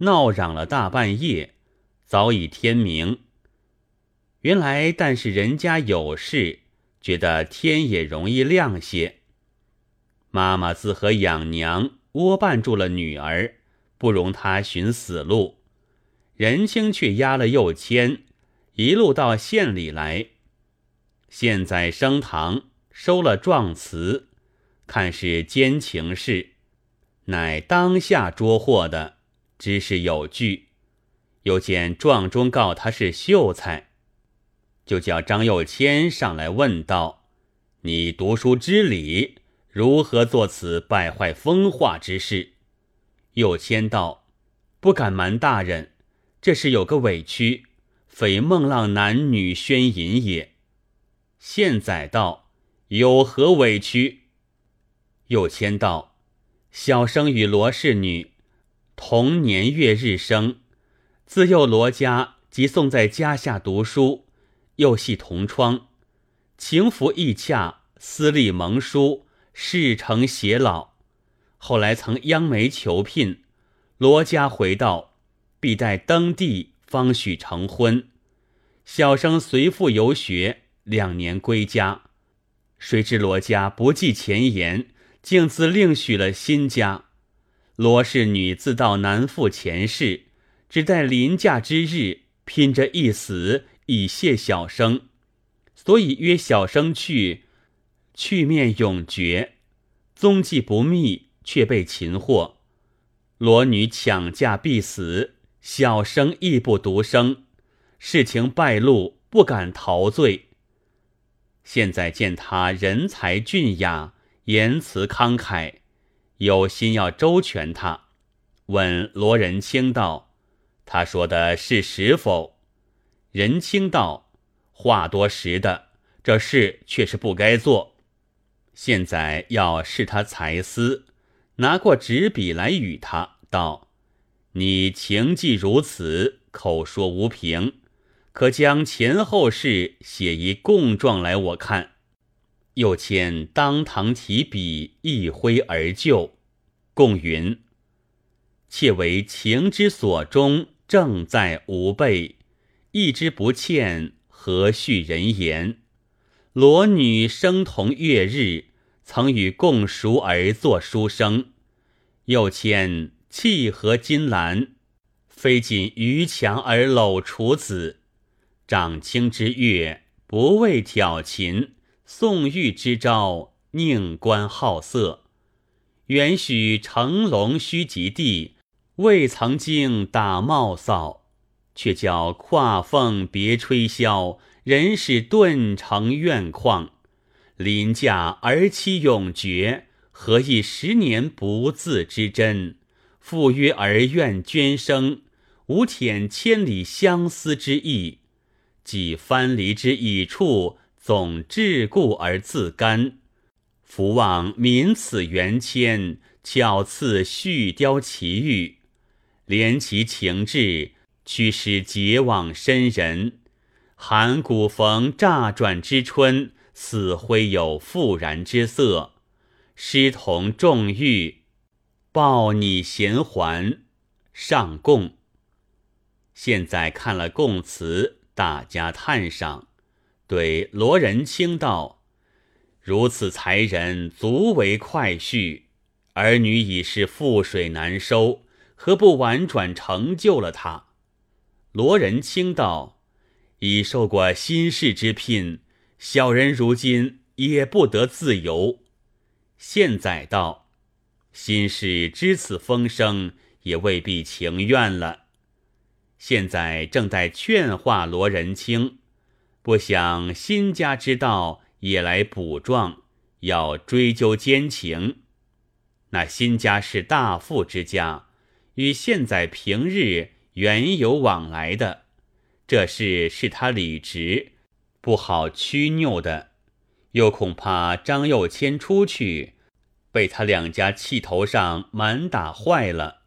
闹嚷了大半夜，早已天明。原来但是人家有事，觉得天也容易亮些。妈妈自和养娘窝绊住了女儿，不容她寻死路。仁清却押了右迁，一路到县里来。现在升堂收了状词，看是奸情事，乃当下捉获的，知是有据。又见状中告他是秀才，就叫张又谦上来问道：“你读书知礼，如何做此败坏风化之事？”又谦道：“不敢瞒大人，这是有个委屈，非孟浪男女宣淫也。”现在道：“有何委屈？”又谦道：“小生与罗氏女同年月日生，自幼罗家即送在家下读书，又系同窗，情福意洽，私立盟书，事成偕老。后来曾央媒求聘，罗家回道必待登第方许成婚。小生随父游学。”两年归家，谁知罗家不计前言，竟自另许了新家。罗氏女自道难负前世，只待临嫁之日，拼着一死以谢小生，所以约小生去，去面永绝。踪迹不密，却被擒获。罗女抢嫁必死，小生亦不独生。事情败露，不敢逃罪。现在见他人才俊雅，言辞慷慨，有心要周全他。问罗仁清道：“他说的是实否？”仁清道：“话多实的，这事却是不该做。现在要试他才思，拿过纸笔来与他道：‘你情既如此，口说无凭。’”可将前后事写一供状来，我看。又见当堂提笔一挥而就，共云：“妾为情之所钟，正在吾辈，一之不欠，何续人言？罗女生同月日，曾与共熟而作书生。又见契合金兰，非仅于墙而搂处子。”长卿之月，不为挑琴；宋玉之招，宁观好色。原许成龙须及地，未曾经打帽扫，却叫跨凤别吹箫，人使顿成怨旷。临嫁儿妻永绝，何以十年不自知真？复约儿愿捐生，无舔千里相思之意。即藩篱之已处，总桎梏而自甘。福望民此缘迁，巧赐续雕奇玉，怜其情志，驱使结网深人。寒谷逢乍转之春，似辉有复然之色。诗同重玉，报拟衔环上贡。现在看了供词。大家叹赏，对罗仁清道：“如此才人，足为快婿。儿女已是覆水难收，何不婉转成就了他？”罗仁清道：“已受过新氏之聘，小人如今也不得自由。”现在道：“新氏知此风声，也未必情愿了。”现在正在劝化罗仁清，不想新家之道也来补状，要追究奸情。那新家是大富之家，与现在平日原有往来的，这事是他理直，不好屈拗的。又恐怕张又谦出去，被他两家气头上满打坏了，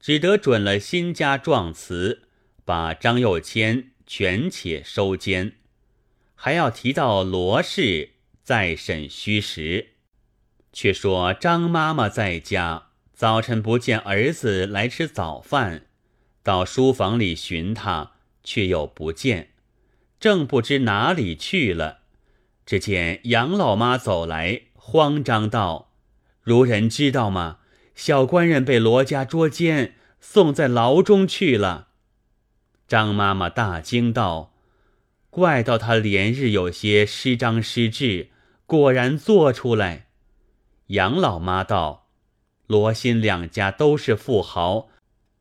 只得准了新家状词。把张又谦全且收监，还要提到罗氏再审虚实。却说张妈妈在家，早晨不见儿子来吃早饭，到书房里寻他，却又不见，正不知哪里去了。只见杨老妈走来，慌张道：“如人知道吗？小官人被罗家捉奸，送在牢中去了。”张妈妈大惊道：“怪到他连日有些失章失志，果然做出来。”杨老妈道：“罗新两家都是富豪，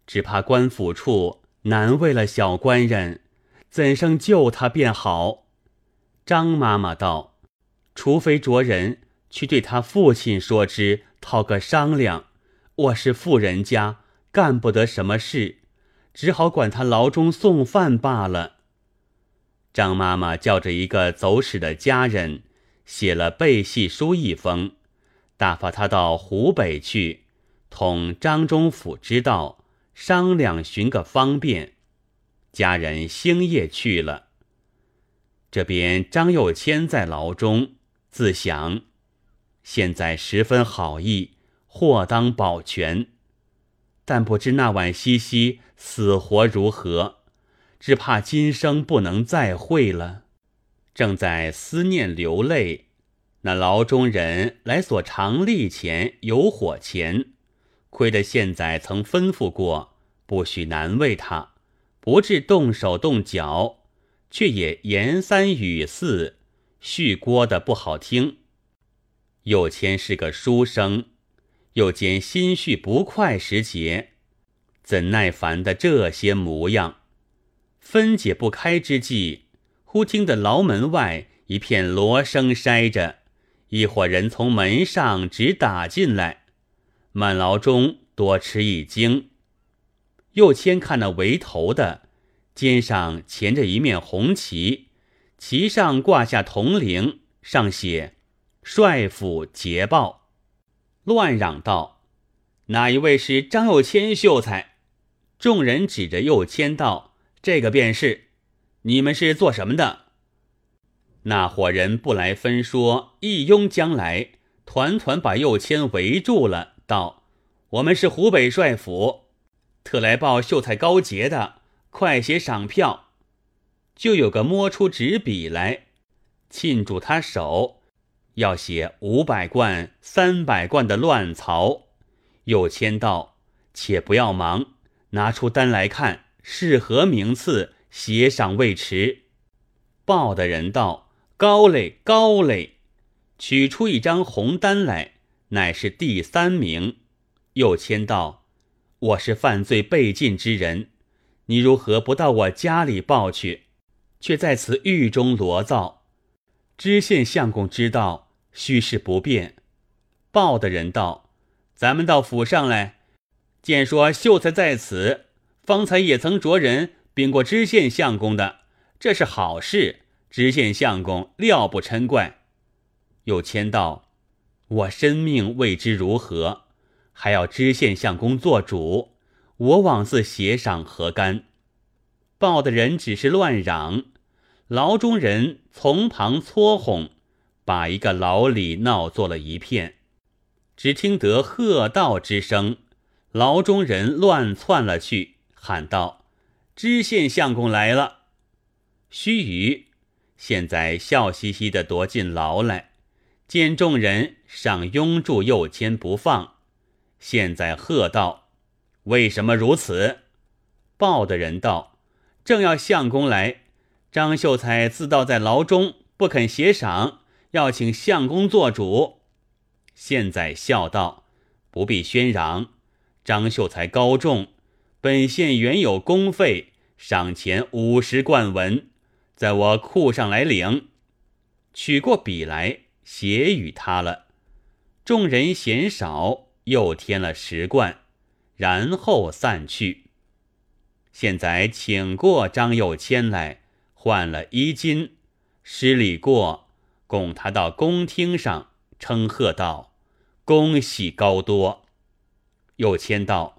只怕官府处难为了小官人，怎生救他便好？”张妈妈道：“除非着人去对他父亲说之，讨个商量。我是富人家，干不得什么事，只好管他牢中送饭罢了。”张妈妈叫着一个走使的家人，写了背戏书一封。打发他到湖北去，同张中府知道商量，寻个方便。家人星夜去了。这边张又谦在牢中，自想：现在十分好意，或当保全。但不知那晚西西死活如何，只怕今生不能再会了。正在思念流泪。那牢中人来索常利钱、有火钱，亏得现在曾吩咐过，不许难为他，不致动手动脚，却也言三语四，续锅的不好听。又谦是个书生，又兼心绪不快时节，怎耐烦的这些模样？分解不开之际，忽听得牢门外一片锣声筛着。一伙人从门上直打进来，满牢中多吃一惊。右谦看那围头的，肩上钳着一面红旗，旗上挂下铜铃，上写“帅府捷报”，乱嚷道：“哪一位是张又谦秀才？”众人指着右谦道：“这个便是。你们是做什么的？”那伙人不来分说，一拥将来，团团把右谦围住了，道：“我们是湖北帅府，特来报秀才高杰的，快写赏票。”就有个摸出纸笔来，沁住他手，要写五百贯、三百贯的乱曹。右谦道：“且不要忙，拿出单来看，是何名次，协赏未迟。”报的人道。高嘞高嘞，取出一张红单来，乃是第三名。又签道：“我是犯罪被禁之人，你如何不到我家里报去，却在此狱中罗造？知县相公知道，须是不便。”报的人道：“咱们到府上来，见说秀才在此，方才也曾着人禀过知县相公的，这是好事。”知县相公料不嗔怪，又签道：“我生命未知如何，还要知县相公做主。我枉自协赏何干？”报的人只是乱嚷，牢中人从旁撮哄，把一个牢里闹作了一片。只听得喝道之声，牢中人乱窜了去，喊道：“知县相公来了！”须臾。现在笑嘻嘻的夺进牢来，见众人上拥住右肩不放。现在喝道：“为什么如此？”报的人道：“正要相公来，张秀才自道在牢中不肯协赏，要请相公做主。”现在笑道：“不必喧嚷，张秀才高中，本县原有公费，赏钱五十贯文。”在我库上来领，取过笔来写与他了。众人嫌少，又添了十贯，然后散去。现在请过张又谦来，换了衣襟，施礼过，供他到宫厅上，称贺道：“恭喜高多。”又谦道：“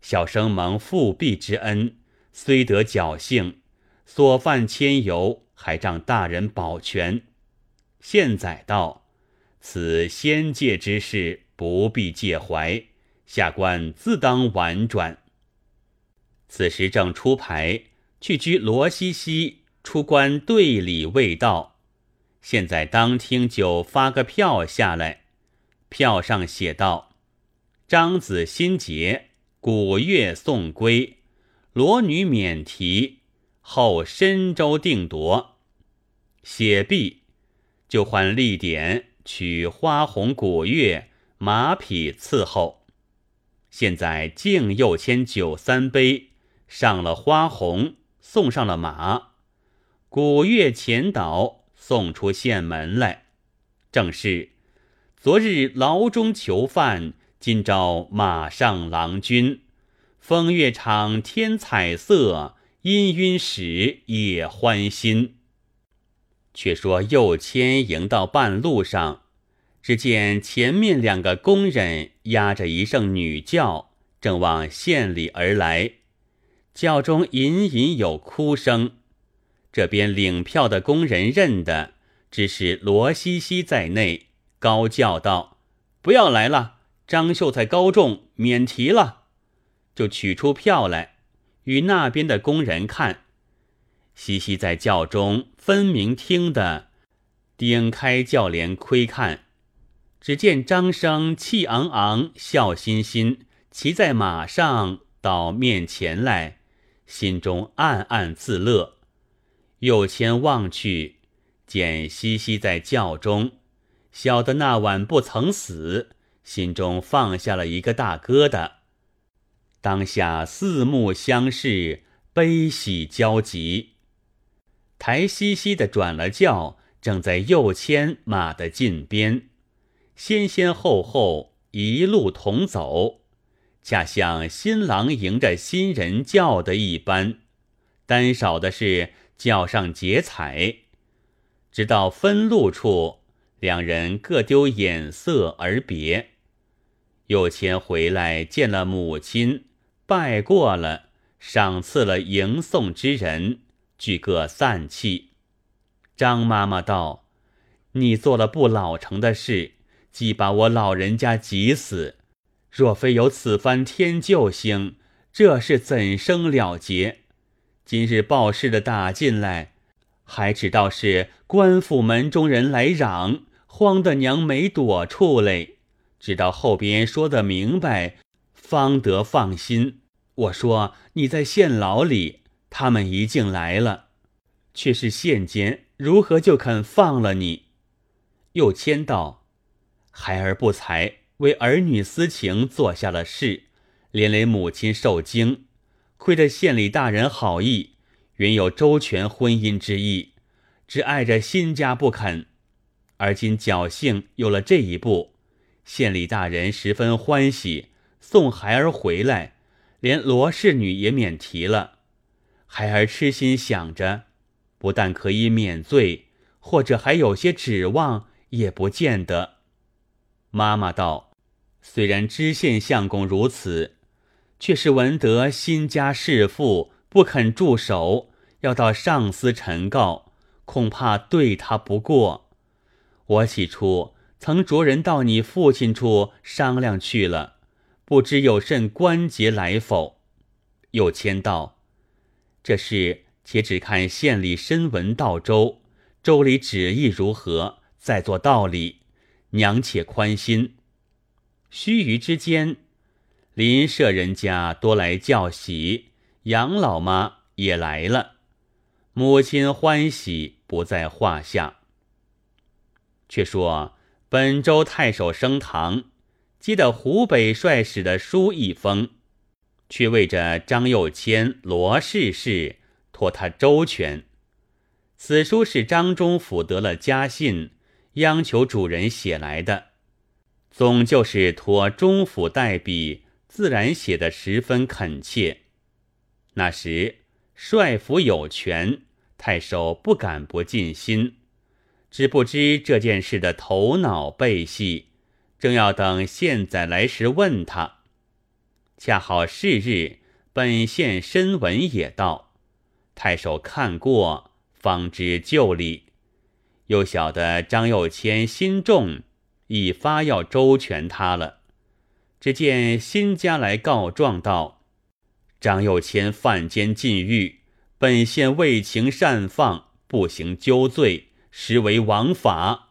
小生蒙父婢之恩，虽得侥幸。”所犯牵由，还仗大人保全。现在道，此仙界之事，不必介怀。下官自当婉转。此时正出牌去居罗西西出关队礼未到，现在当厅就发个票下来，票上写道：“张子新节古月送归，罗女免提，后深州定夺。”写毕，就唤立典取花红古月马匹伺候。现在敬又迁酒三杯，上了花红，送上了马。古月前导送出县门来，正是昨日牢中囚犯，今朝马上郎君。风月场添彩色，氤氲时也欢心。却说右迁迎到半路上。只见前面两个工人押着一声女轿，正往县里而来，轿中隐隐有哭声。这边领票的工人认得，只是罗西西在内，高叫道：“不要来了！张秀才高中，免提了。”就取出票来，与那边的工人看。西西在轿中分明听得，顶开轿帘窥看。只见张生气昂昂、笑嘻嘻，骑在马上到面前来，心中暗暗自乐。右牵望去，见西西在轿中，晓得那晚不曾死，心中放下了一个大疙瘩。当下四目相视，悲喜交集。抬西西的转了轿，正在右牵马的近边。先先后后一路同走，恰像新郎迎着新人叫的一般，单少的是轿上结彩。直到分路处，两人各丢眼色而别。右迁回来见了母亲，拜过了，赏赐了迎送之人，俱各散气。张妈妈道：“你做了不老成的事。”既把我老人家急死，若非有此番天救星，这是怎生了结？今日报事的打进来，还知道是官府门中人来嚷，慌得娘没躲处嘞。直到后边说的明白，方得放心。我说你在县牢里，他们一进来了，却是县监，如何就肯放了你？又谦道。孩儿不才，为儿女私情做下了事，连累母亲受惊。亏得县里大人好意，原有周全婚姻之意，只碍着新家不肯。而今侥幸有了这一步，县里大人十分欢喜，送孩儿回来，连罗氏女也免提了。孩儿痴心想着，不但可以免罪，或者还有些指望，也不见得。妈妈道：“虽然知县相公如此，却是闻得新家世妇不肯住手，要到上司陈告，恐怕对他不过。我起初曾着人到你父亲处商量去了，不知有甚关节来否？又签道：这事且只看县里深闻道州，州里旨意如何，再做道理。”娘且宽心。须臾之间，邻舍人家多来叫喜，杨老妈也来了，母亲欢喜不在话下。却说本州太守升堂，接的湖北帅使的书一封，却为着张又谦、罗氏事托他周全。此书是张忠府得了家信。央求主人写来的，总就是托中府代笔，自然写得十分恳切。那时帅府有权，太守不敢不尽心，只不知这件事的头脑背细，正要等现在来时问他。恰好是日，本县申文也到，太守看过，方知旧理。又晓得张又谦心重，已发要周全他了。只见新家来告状道：“张又谦犯奸禁欲，本县为情善放，不行纠罪，实为枉法。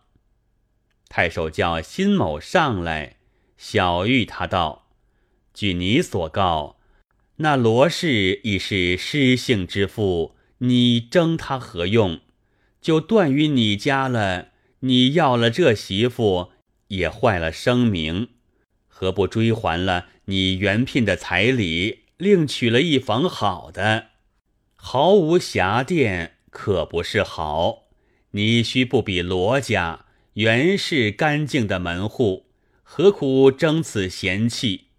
太守叫辛某上来，小谕他道：“据你所告，那罗氏已是失性之妇，你争他何用？就断于你家了。你要了这媳妇，也坏了声名，何不追还了你原聘的彩礼？”另娶了一房好的，毫无瑕店，可不是好。你须不比罗家，原是干净的门户，何苦争此嫌弃？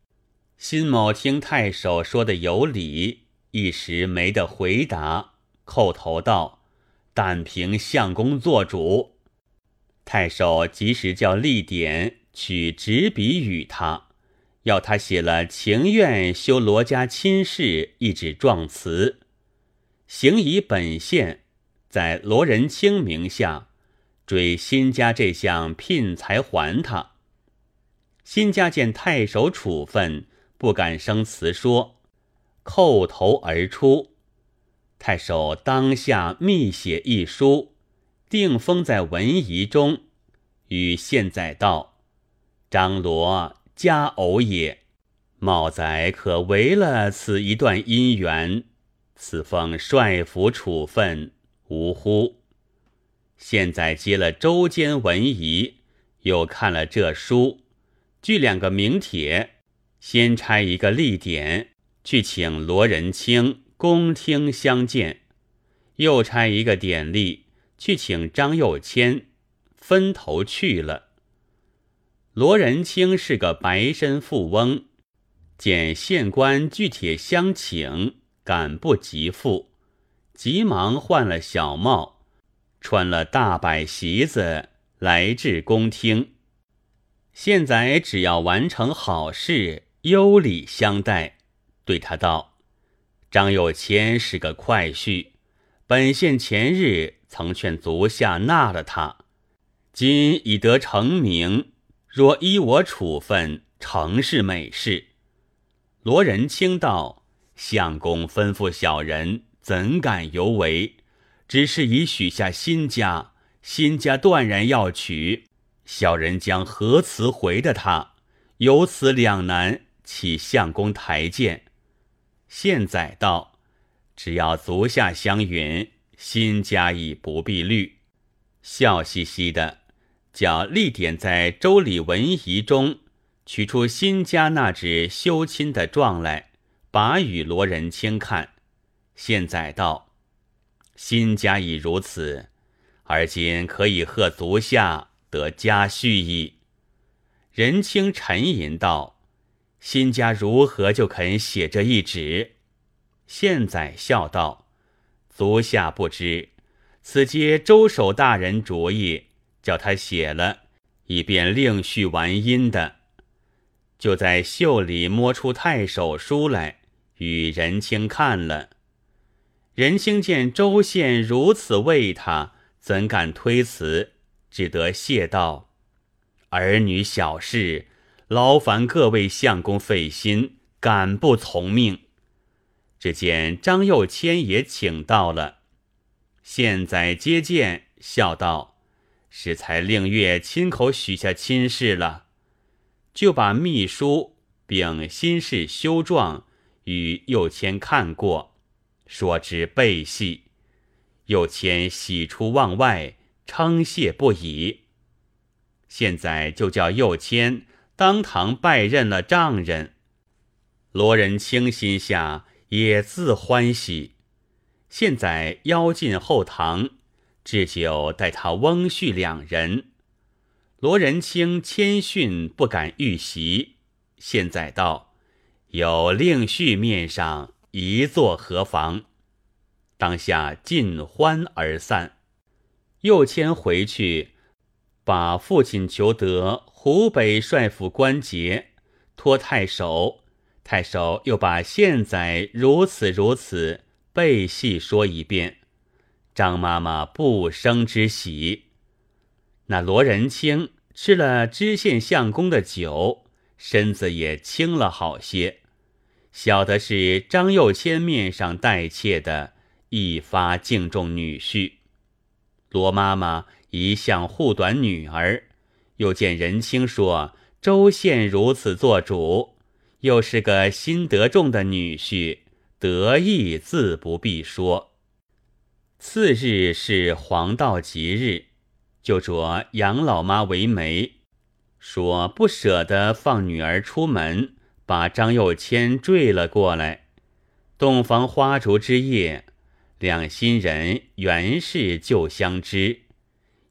辛某听太守说的有理，一时没得回答，叩头道：“但凭相公做主。”太守及时叫立典取纸笔与他。要他写了情愿修罗家亲事一纸状词，行以本县在罗仁清名下追辛家这项聘财还他。辛家见太守处分，不敢生辞说，叩头而出。太守当下密写一书，定封在文仪中，与现在道：“张罗。”家偶也，茂宰可为了此一段姻缘，此奉帅府处分，无乎？现在接了周监文仪，又看了这书，据两个名帖，先差一个立典去请罗仁清公听相见，又差一个典吏去请张又谦，分头去了。罗仁清是个白身富翁，见县官具帖相请，赶不及赴，急忙换了小帽，穿了大摆席子来至宫厅。现在只要完成好事，优礼相待，对他道：“张有谦是个快婿，本县前日曾劝足下纳了他，今已得成名。”若依我处分，成是美事。罗仁清道：“相公吩咐小人，怎敢有为？只是已许下新家，新家断然要娶，小人将何辞回的他？由此两难，起相公台见。”现在道：“只要足下相允，新家已不必虑。”笑嘻嘻的。叫立典在周礼文仪中取出新家那纸休亲的状来，把与罗仁清看。现在道：新家已如此，而今可以贺足下得家婿矣。仁清沉吟道：新家如何就肯写这一纸？现在笑道：足下不知，此皆周守大人主意。叫他写了，以便另续完姻的，就在袖里摸出太守书来，与仁清看了。仁清见周县如此为他，怎敢推辞？只得谢道：“儿女小事，劳烦各位相公费心，敢不从命？”只见张又谦也请到了，现在接见，笑道。是才令月亲口许下亲事了，就把秘书并新事修状与右谦看过，说之背细。又谦喜出望外，称谢不已。现在就叫右谦当堂拜认了丈人。罗仁清心下也自欢喜，现在邀进后堂。置酒待他翁婿两人，罗仁清谦逊不敢遇席。现在道有令婿面上一坐何妨？当下尽欢而散。又迁回去，把父亲求得湖北帅府官节，托太守。太守又把现在如此如此背细说一遍。张妈妈不生之喜，那罗仁清吃了知县相公的酒，身子也轻了好些。晓得是张幼谦面上带怯的，一发敬重女婿。罗妈妈一向护短女儿，又见人亲说周县如此做主，又是个心得重的女婿，得意自不必说。次日是黄道吉日，就着杨老妈为媒。说不舍得放女儿出门，把张幼谦坠了过来。洞房花烛之夜，两新人原是旧相知，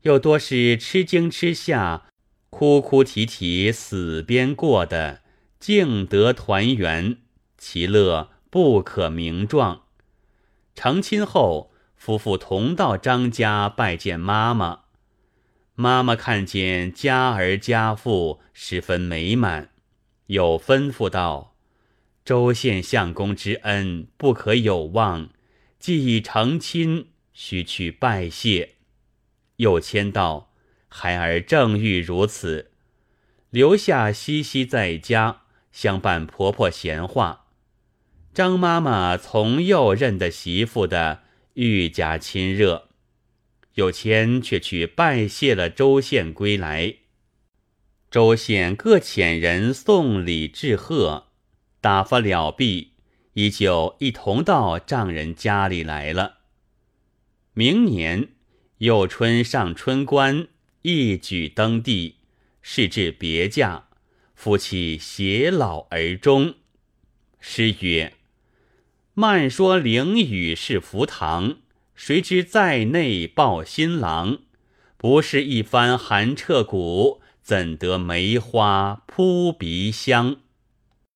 又多是吃惊吃下，哭哭啼啼死边过的，竟得团圆，其乐不可名状。成亲后，夫妇同到张家拜见妈妈。妈妈看见家儿家父十分美满，又吩咐道：“周县相公之恩不可有忘，既已成亲，须去拜谢。”又谦道：“孩儿正欲如此，留下西西在家相伴婆婆闲话。”张妈妈从幼认的媳妇的，愈加亲热。有谦却去拜谢了周县归来，周县各遣人送礼致贺，打发了毕，依旧一同到丈人家里来了。明年又春上春官，一举登第，是至别驾，夫妻偕老而终。诗曰：“慢说灵雨是福堂。”谁知在内抱新郎，不是一番寒彻骨，怎得梅花扑鼻香？